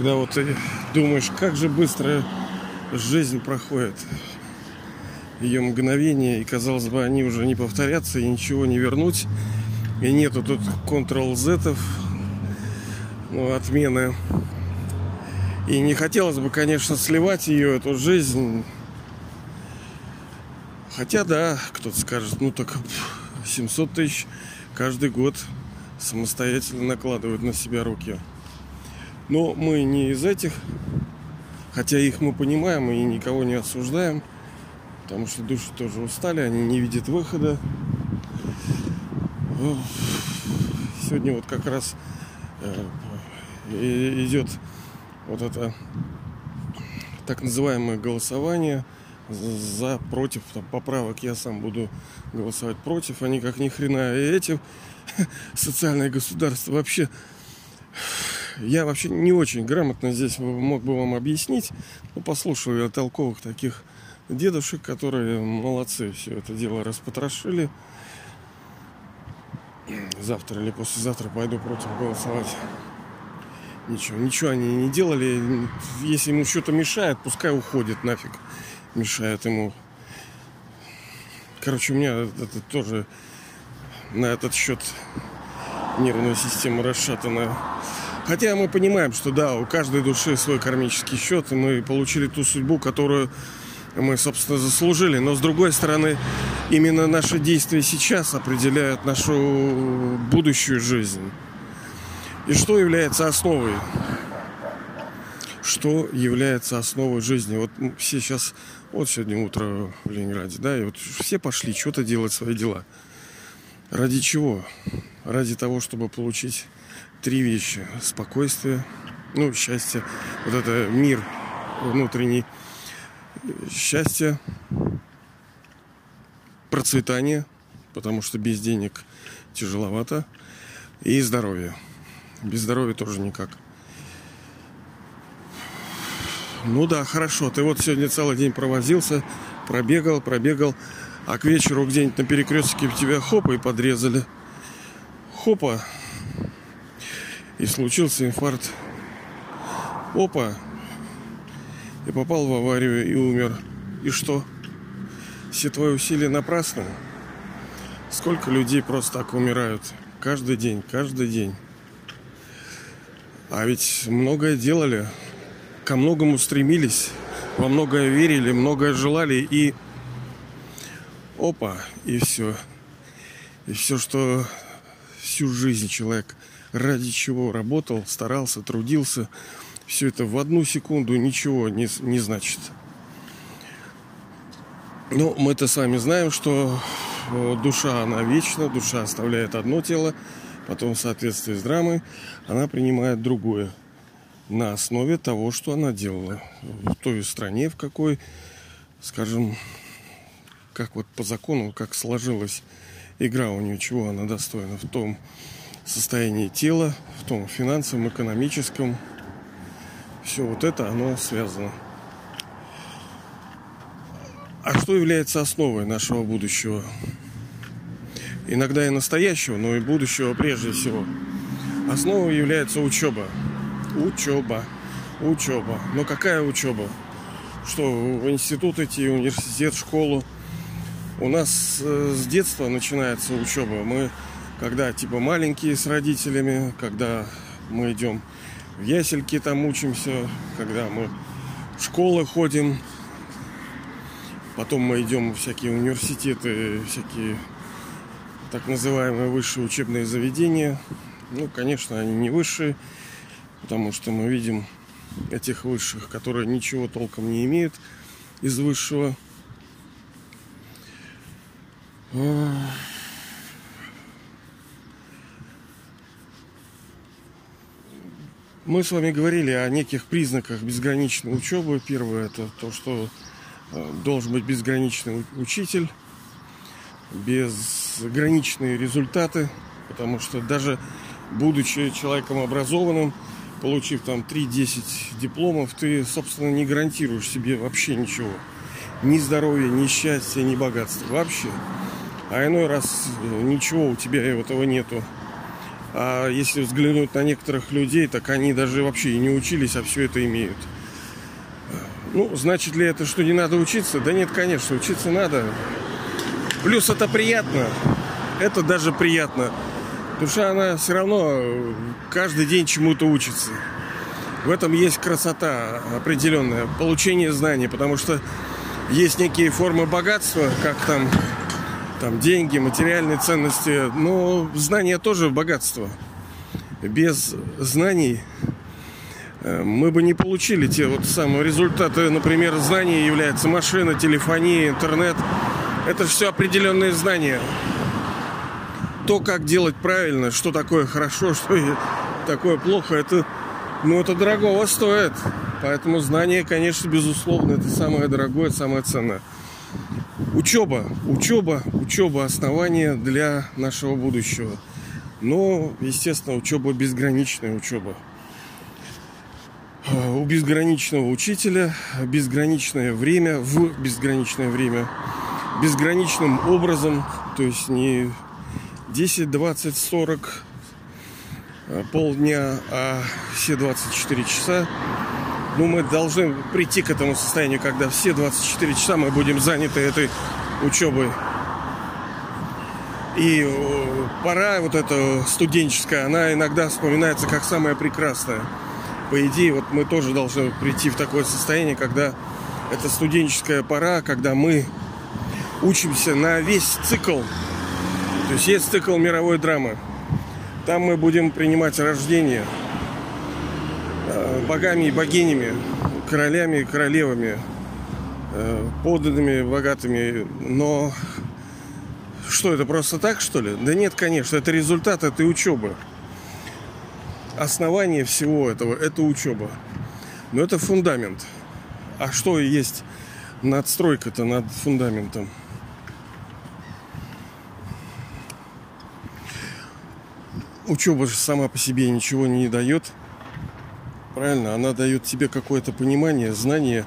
Когда вот ты думаешь, как же быстро жизнь проходит. Ее мгновения, и казалось бы, они уже не повторятся, и ничего не вернуть. И нету тут Ctrl-Z, ну, отмены. И не хотелось бы, конечно, сливать ее, эту жизнь. Хотя, да, кто-то скажет, ну так 700 тысяч каждый год самостоятельно накладывают на себя руки. Но мы не из этих, хотя их мы понимаем и никого не осуждаем, потому что души тоже устали, они не видят выхода. Сегодня вот как раз э, идет вот это так называемое голосование за против там, поправок я сам буду голосовать против они как ни хрена и эти социальное государство вообще я вообще не очень грамотно здесь мог бы вам объяснить. Но послушал я толковых таких дедушек, которые молодцы все это дело распотрошили. Завтра или послезавтра пойду против голосовать. Ничего, ничего они не делали. Если ему что-то мешает, пускай уходит нафиг. Мешает ему. Короче, у меня это тоже на этот счет нервная система расшатана. Хотя мы понимаем, что да, у каждой души свой кармический счет, и мы получили ту судьбу, которую мы, собственно, заслужили. Но, с другой стороны, именно наши действия сейчас определяют нашу будущую жизнь. И что является основой? Что является основой жизни? Вот все сейчас, вот сегодня утро в Ленинграде, да, и вот все пошли что-то делать свои дела. Ради чего? Ради того, чтобы получить три вещи. Спокойствие, ну, счастье, вот это мир внутренний, счастье, процветание, потому что без денег тяжеловато, и здоровье. Без здоровья тоже никак. Ну да, хорошо. Ты вот сегодня целый день провозился, пробегал, пробегал, а к вечеру где-нибудь на перекрестке тебя хопа и подрезали. Хопа, и случился инфаркт. Опа! И попал в аварию и умер. И что? Все твои усилия напрасны? Сколько людей просто так умирают? Каждый день, каждый день. А ведь многое делали, ко многому стремились, во многое верили, многое желали и опа, и все. И все, что всю жизнь человек ради чего работал, старался, трудился. Все это в одну секунду ничего не, не значит. Но мы-то сами знаем, что э, душа, она вечна, душа оставляет одно тело, потом в соответствии с драмой она принимает другое на основе того, что она делала в той стране, в какой, скажем, как вот по закону, как сложилась игра у нее, чего она достойна, в том, состоянии тела, в том финансовом, экономическом. Все вот это, оно связано. А что является основой нашего будущего? Иногда и настоящего, но и будущего прежде всего. Основой является учеба. Учеба. Учеба. Но какая учеба? Что в институт идти, университет, школу. У нас э, с детства начинается учеба. Мы когда типа маленькие с родителями, когда мы идем в ясельки там учимся, когда мы в школы ходим, потом мы идем в всякие университеты, всякие так называемые высшие учебные заведения. Ну, конечно, они не высшие, потому что мы видим этих высших, которые ничего толком не имеют из высшего. Мы с вами говорили о неких признаках безграничной учебы. Первое это то, что э, должен быть безграничный учитель, безграничные результаты, потому что даже будучи человеком образованным, получив там 3-10 дипломов, ты, собственно, не гарантируешь себе вообще ничего. Ни здоровья, ни счастья, ни богатства. Вообще. А иной раз э, ничего у тебя этого нету. А если взглянуть на некоторых людей, так они даже вообще и не учились, а все это имеют. Ну, значит ли это, что не надо учиться? Да нет, конечно, учиться надо. Плюс это приятно. Это даже приятно. Душа, она все равно каждый день чему-то учится. В этом есть красота определенная, получение знаний, потому что есть некие формы богатства, как там, там деньги, материальные ценности, но знания тоже богатство. Без знаний э, мы бы не получили те вот самые результаты. Например, знания являются машина, телефония, интернет. Это все определенные знания. То, как делать правильно, что такое хорошо, что такое плохо, это ну, это дорогого стоит. Поэтому знание, конечно, безусловно, это самое дорогое, самое ценное. Учеба, учеба, учеба основания для нашего будущего. Но, естественно, учеба безграничная учеба. У безграничного учителя безграничное время, в безграничное время, безграничным образом, то есть не 10, 20, 40, Э, полдня, а все 24 часа. Ну, мы должны прийти к этому состоянию, когда все 24 часа мы будем заняты этой учебой. И э, пора вот эта студенческая, она иногда вспоминается как самая прекрасная. По идее, вот мы тоже должны прийти в такое состояние, когда это студенческая пора, когда мы учимся на весь цикл. То есть есть цикл мировой драмы. Там мы будем принимать рождение богами и богинями, королями и королевами, э, подданными, богатыми. Но что, это просто так, что ли? Да нет, конечно, это результат этой учебы. Основание всего этого – это учеба. Но это фундамент. А что есть надстройка-то над фундаментом? учеба же сама по себе ничего не дает. Правильно, она дает тебе какое-то понимание, знание,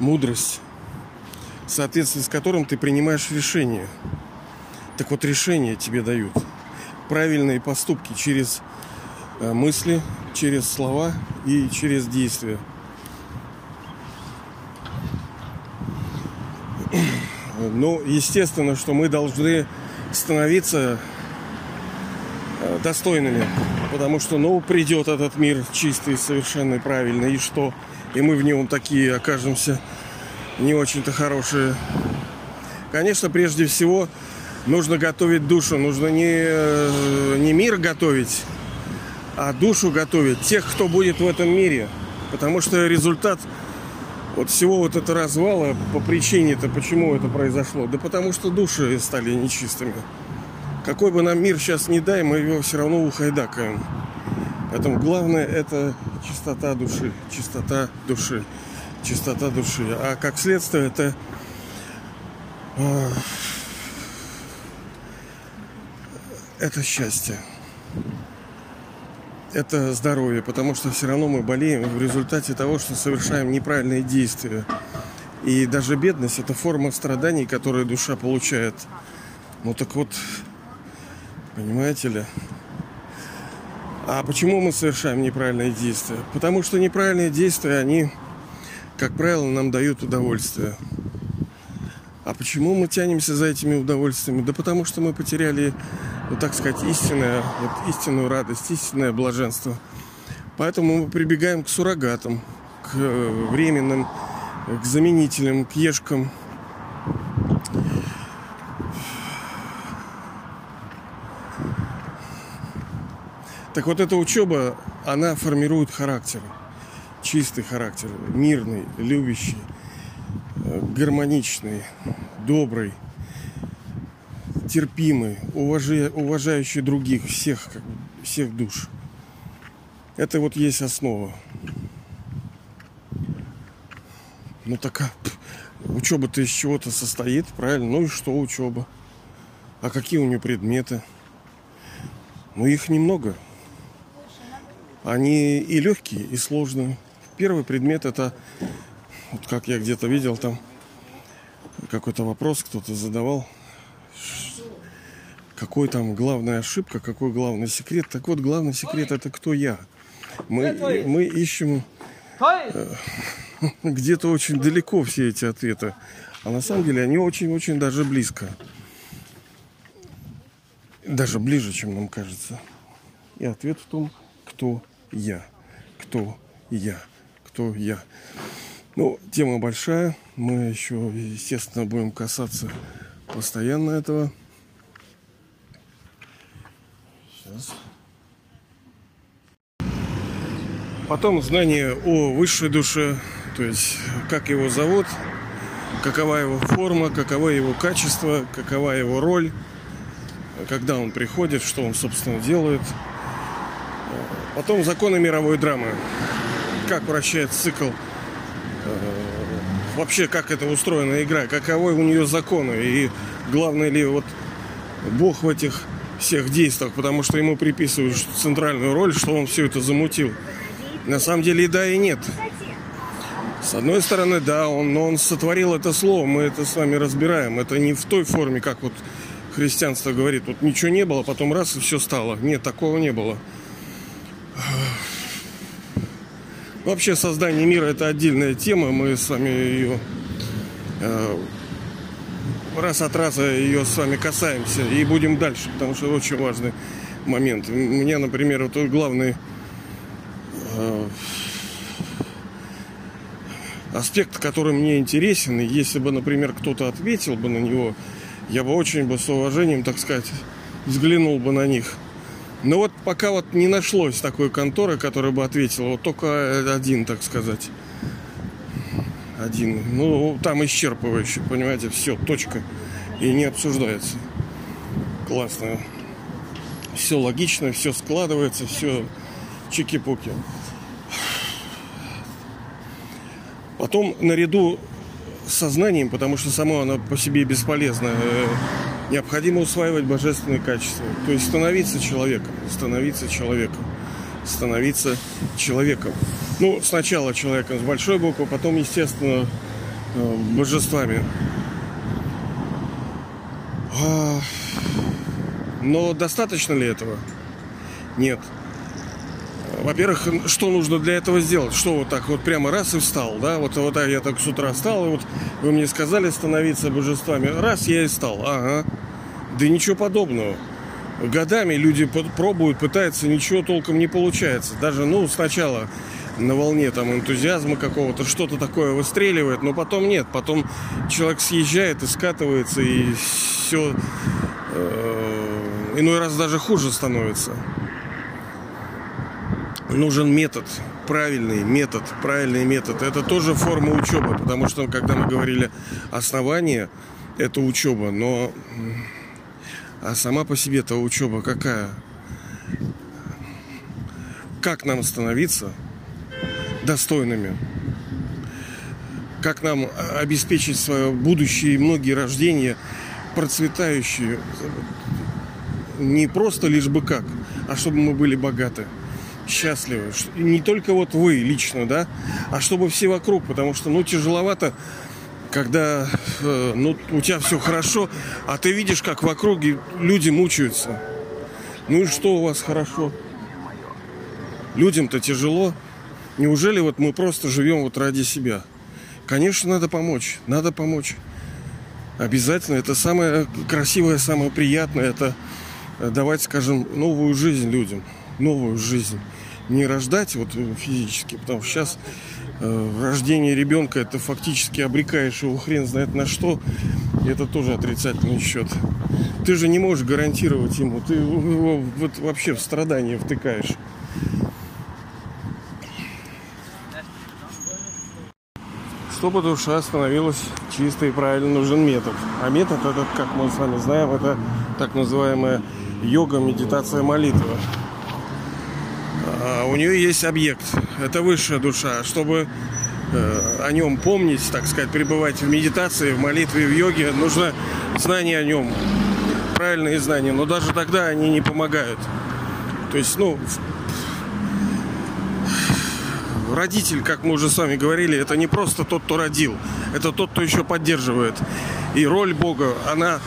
мудрость, в соответствии с которым ты принимаешь решение. Так вот, решения тебе дают. Правильные поступки через э, мысли, через слова и через действия. Ну, естественно, что мы должны становиться Э, достойными. Потому что, ну, придет этот мир чистый, совершенный, правильный, и что? И мы в нем такие окажемся не очень-то хорошие. Конечно, прежде всего, нужно готовить душу. Нужно не, э, не мир готовить, а душу готовить. Тех, кто будет в этом мире. Потому что результат вот всего вот этого развала по причине-то, почему это произошло? Да потому что души стали нечистыми. Какой бы нам мир сейчас не дай, мы его все равно ухайдакаем. Поэтому главное это чистота души, чистота души, чистота души. А как следствие это а, это счастье. Это здоровье, потому что все равно мы болеем в результате того, что совершаем неправильные действия. И даже бедность это форма страданий, которые душа получает. Ну так вот, Понимаете ли? А почему мы совершаем неправильные действия? Потому что неправильные действия, они, как правило, нам дают удовольствие. А почему мы тянемся за этими удовольствиями? Да потому что мы потеряли, ну так сказать, истинное, вот, истинную радость, истинное блаженство. Поэтому мы прибегаем к суррогатам, к э, временным, к заменителям, к ешкам, Так вот эта учеба, она формирует характер. Чистый характер, мирный, любящий, э, гармоничный, добрый, терпимый, уважи, уважающий других, всех, всех душ. Это вот есть основа. Ну такая учеба-то из чего-то состоит, правильно? Ну и что учеба? А какие у нее предметы? Ну их немного. Они и легкие, и сложные. Первый предмет это, вот как я где-то видел там, какой-то вопрос кто-то задавал. какой там главная ошибка, какой главный секрет. Так вот, главный секрет это кто я. Мы, мы ищем э, где-то очень далеко все эти ответы. А на самом деле они очень-очень даже близко. Даже ближе, чем нам кажется. И ответ в том, кто я. Кто я. Кто я. Ну, тема большая. Мы еще, естественно, будем касаться постоянно этого. Сейчас. Потом знание о высшей душе, то есть как его зовут, какова его форма, каково его качество, какова его роль, когда он приходит, что он, собственно, делает. Потом законы мировой драмы. Как вращает цикл вообще как это устроена игра, каковы у нее законы и главное ли вот Бог в этих всех действиях, потому что ему приписывают центральную роль, что он все это замутил. На самом деле и да, и нет. С одной стороны, да, он, но он сотворил это слово, мы это с вами разбираем. Это не в той форме, как вот христианство говорит, вот ничего не было, потом раз и все стало. Нет, такого не было. Вообще создание мира это отдельная тема. Мы с вами ее э, раз от раза ее с вами касаемся и будем дальше, потому что очень важный момент. Мне, например, вот главный э, аспект, который мне интересен, и если бы, например, кто-то ответил бы на него, я бы очень бы с уважением, так сказать, взглянул бы на них – но вот пока вот не нашлось такой конторы, которая бы ответила, вот только один, так сказать. Один. Ну, там исчерпывающе, понимаете, все, точка. И не обсуждается. Классно. Все логично, все складывается, все чики-пуки. Потом наряду сознанием, потому что само оно по себе бесполезно, э, необходимо усваивать божественные качества. То есть становиться человеком, становиться человеком, становиться человеком. Ну, сначала человеком с большой буквы, потом, естественно, э, божествами. А, но достаточно ли этого? Нет. Во-первых, что нужно для этого сделать? Что вот так вот прямо раз и встал, да? Вот, вот я так с утра встал, и вот вы мне сказали становиться божествами. Раз я и стал, ага. Да ничего подобного. Годами люди пробуют, пытаются, ничего толком не получается. Даже, ну, сначала на волне там энтузиазма какого-то, что-то такое выстреливает, но потом нет. Потом человек съезжает и скатывается, и все э, иной раз даже хуже становится нужен метод, правильный метод, правильный метод. Это тоже форма учебы, потому что, когда мы говорили основание, это учеба, но а сама по себе эта учеба какая? Как нам становиться достойными? Как нам обеспечить свое будущее и многие рождения процветающие? Не просто лишь бы как, а чтобы мы были богаты счастливы. Не только вот вы лично, да, а чтобы все вокруг, потому что, ну, тяжеловато, когда, э, ну, у тебя все хорошо, а ты видишь, как в округе люди мучаются. Ну и что у вас хорошо? Людям-то тяжело. Неужели вот мы просто живем вот ради себя? Конечно, надо помочь. Надо помочь. Обязательно. Это самое красивое, самое приятное. Это давать, скажем, новую жизнь людям. Новую жизнь не рождать вот э, физически, потому что сейчас э, рождение ребенка это фактически обрекаешь его хрен знает на что, и это тоже отрицательный счет. Ты же не можешь гарантировать ему, ты его вот вообще в страдания втыкаешь. Чтобы душа становилась чистой и правильно, нужен метод. А метод этот, как мы с вами знаем, это так называемая йога, медитация, молитва. А, у нее есть объект. Это высшая душа. Чтобы э, о нем помнить, так сказать, пребывать в медитации, в молитве, в йоге, нужно знание о нем. Правильные знания. Но даже тогда они не помогают. То есть, ну, родитель, как мы уже с вами говорили, это не просто тот, кто родил. Это тот, кто еще поддерживает. И роль Бога, она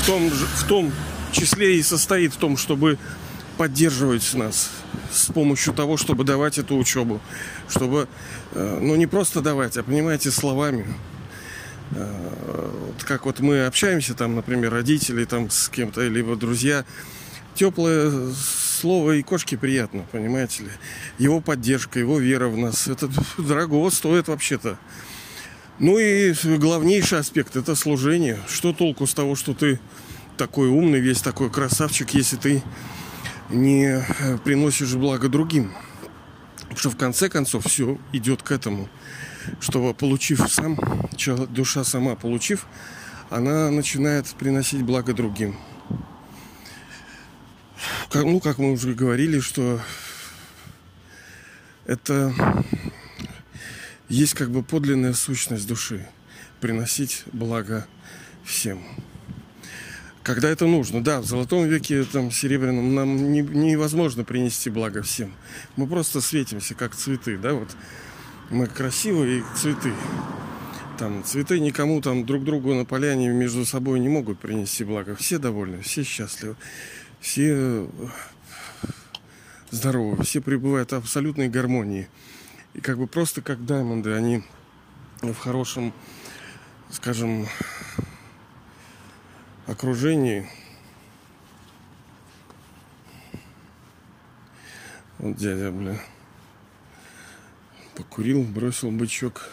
в том, в том числе и состоит в том, чтобы поддерживать нас с помощью того, чтобы давать эту учебу. Чтобы, э, ну, не просто давать, а, понимаете, словами. Э, вот как вот мы общаемся, там, например, родители там с кем-то, либо друзья, теплое слово и кошке приятно, понимаете ли. Его поддержка, его вера в нас, это дорого стоит вообще-то. Ну и главнейший аспект – это служение. Что толку с того, что ты такой умный, весь такой красавчик, если ты не э, приносишь благо другим? Потому что в конце концов все идет к этому – чтобы получив сам, душа сама получив, она начинает приносить благо другим. Ну, как мы уже говорили, что это есть как бы подлинная сущность души приносить благо всем. Когда это нужно, да, в золотом веке, там, серебряном, нам не, невозможно принести благо всем. Мы просто светимся, как цветы, да, вот мы красивые цветы. Там цветы никому там друг другу на поляне между собой не могут принести благо. Все довольны, все счастливы, все э, здоровы, все пребывают в абсолютной гармонии. И как бы просто как даймонды, они в хорошем, скажем, окружении. Вот дядя, бля покурил, бросил бычок.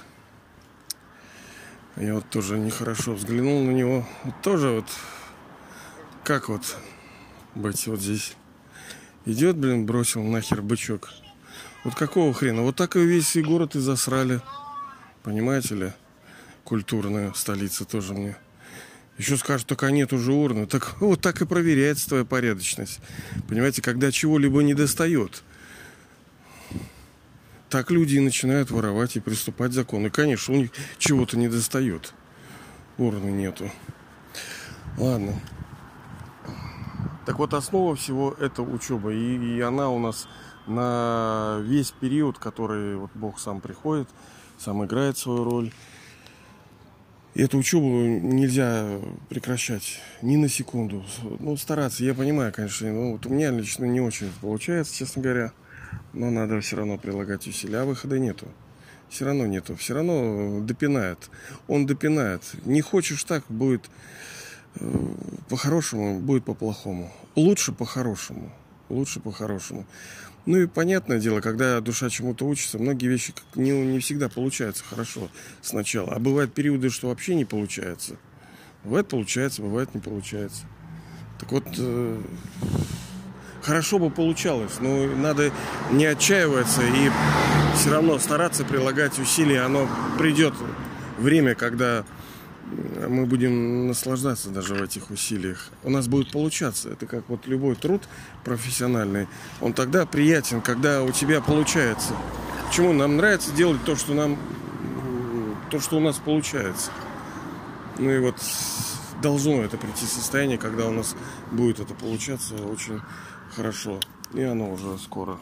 Я вот тоже нехорошо взглянул на него. Вот тоже вот как вот быть вот здесь. Идет, блин, бросил нахер бычок. Вот какого хрена? Вот так и весь и город и засрали. Понимаете ли? Культурная столица тоже мне. Еще скажут, только нет уже урны. Так вот так и проверяется твоя порядочность. Понимаете, когда чего-либо не достает – так люди и начинают воровать и приступать к закону. И, конечно, у них чего-то не достает. Урны нету. Ладно. Так вот, основа всего это учеба. И, и она у нас на весь период, который вот Бог сам приходит, сам играет свою роль. И эту учебу нельзя прекращать ни на секунду. Ну, стараться, я понимаю, конечно. Ну, вот у меня лично не очень получается, честно говоря но надо все равно прилагать усилия, а выхода нету. Все равно нету, все равно допинает. Он допинает. Не хочешь так, будет э, по-хорошему, будет по-плохому. Лучше по-хорошему. Лучше по-хорошему. Ну и понятное дело, когда душа чему-то учится, многие вещи не, не всегда получаются хорошо сначала. А бывают периоды, что вообще не получается. Бывает получается, бывает не получается. Так вот, э, хорошо бы получалось, но надо не отчаиваться и все равно стараться прилагать усилия. Оно придет время, когда мы будем наслаждаться даже в этих усилиях. У нас будет получаться. Это как вот любой труд профессиональный. Он тогда приятен, когда у тебя получается. Почему нам нравится делать то, что нам то, что у нас получается. Ну и вот должно это прийти состояние, когда у нас будет это получаться очень хорошо. И оно уже скоро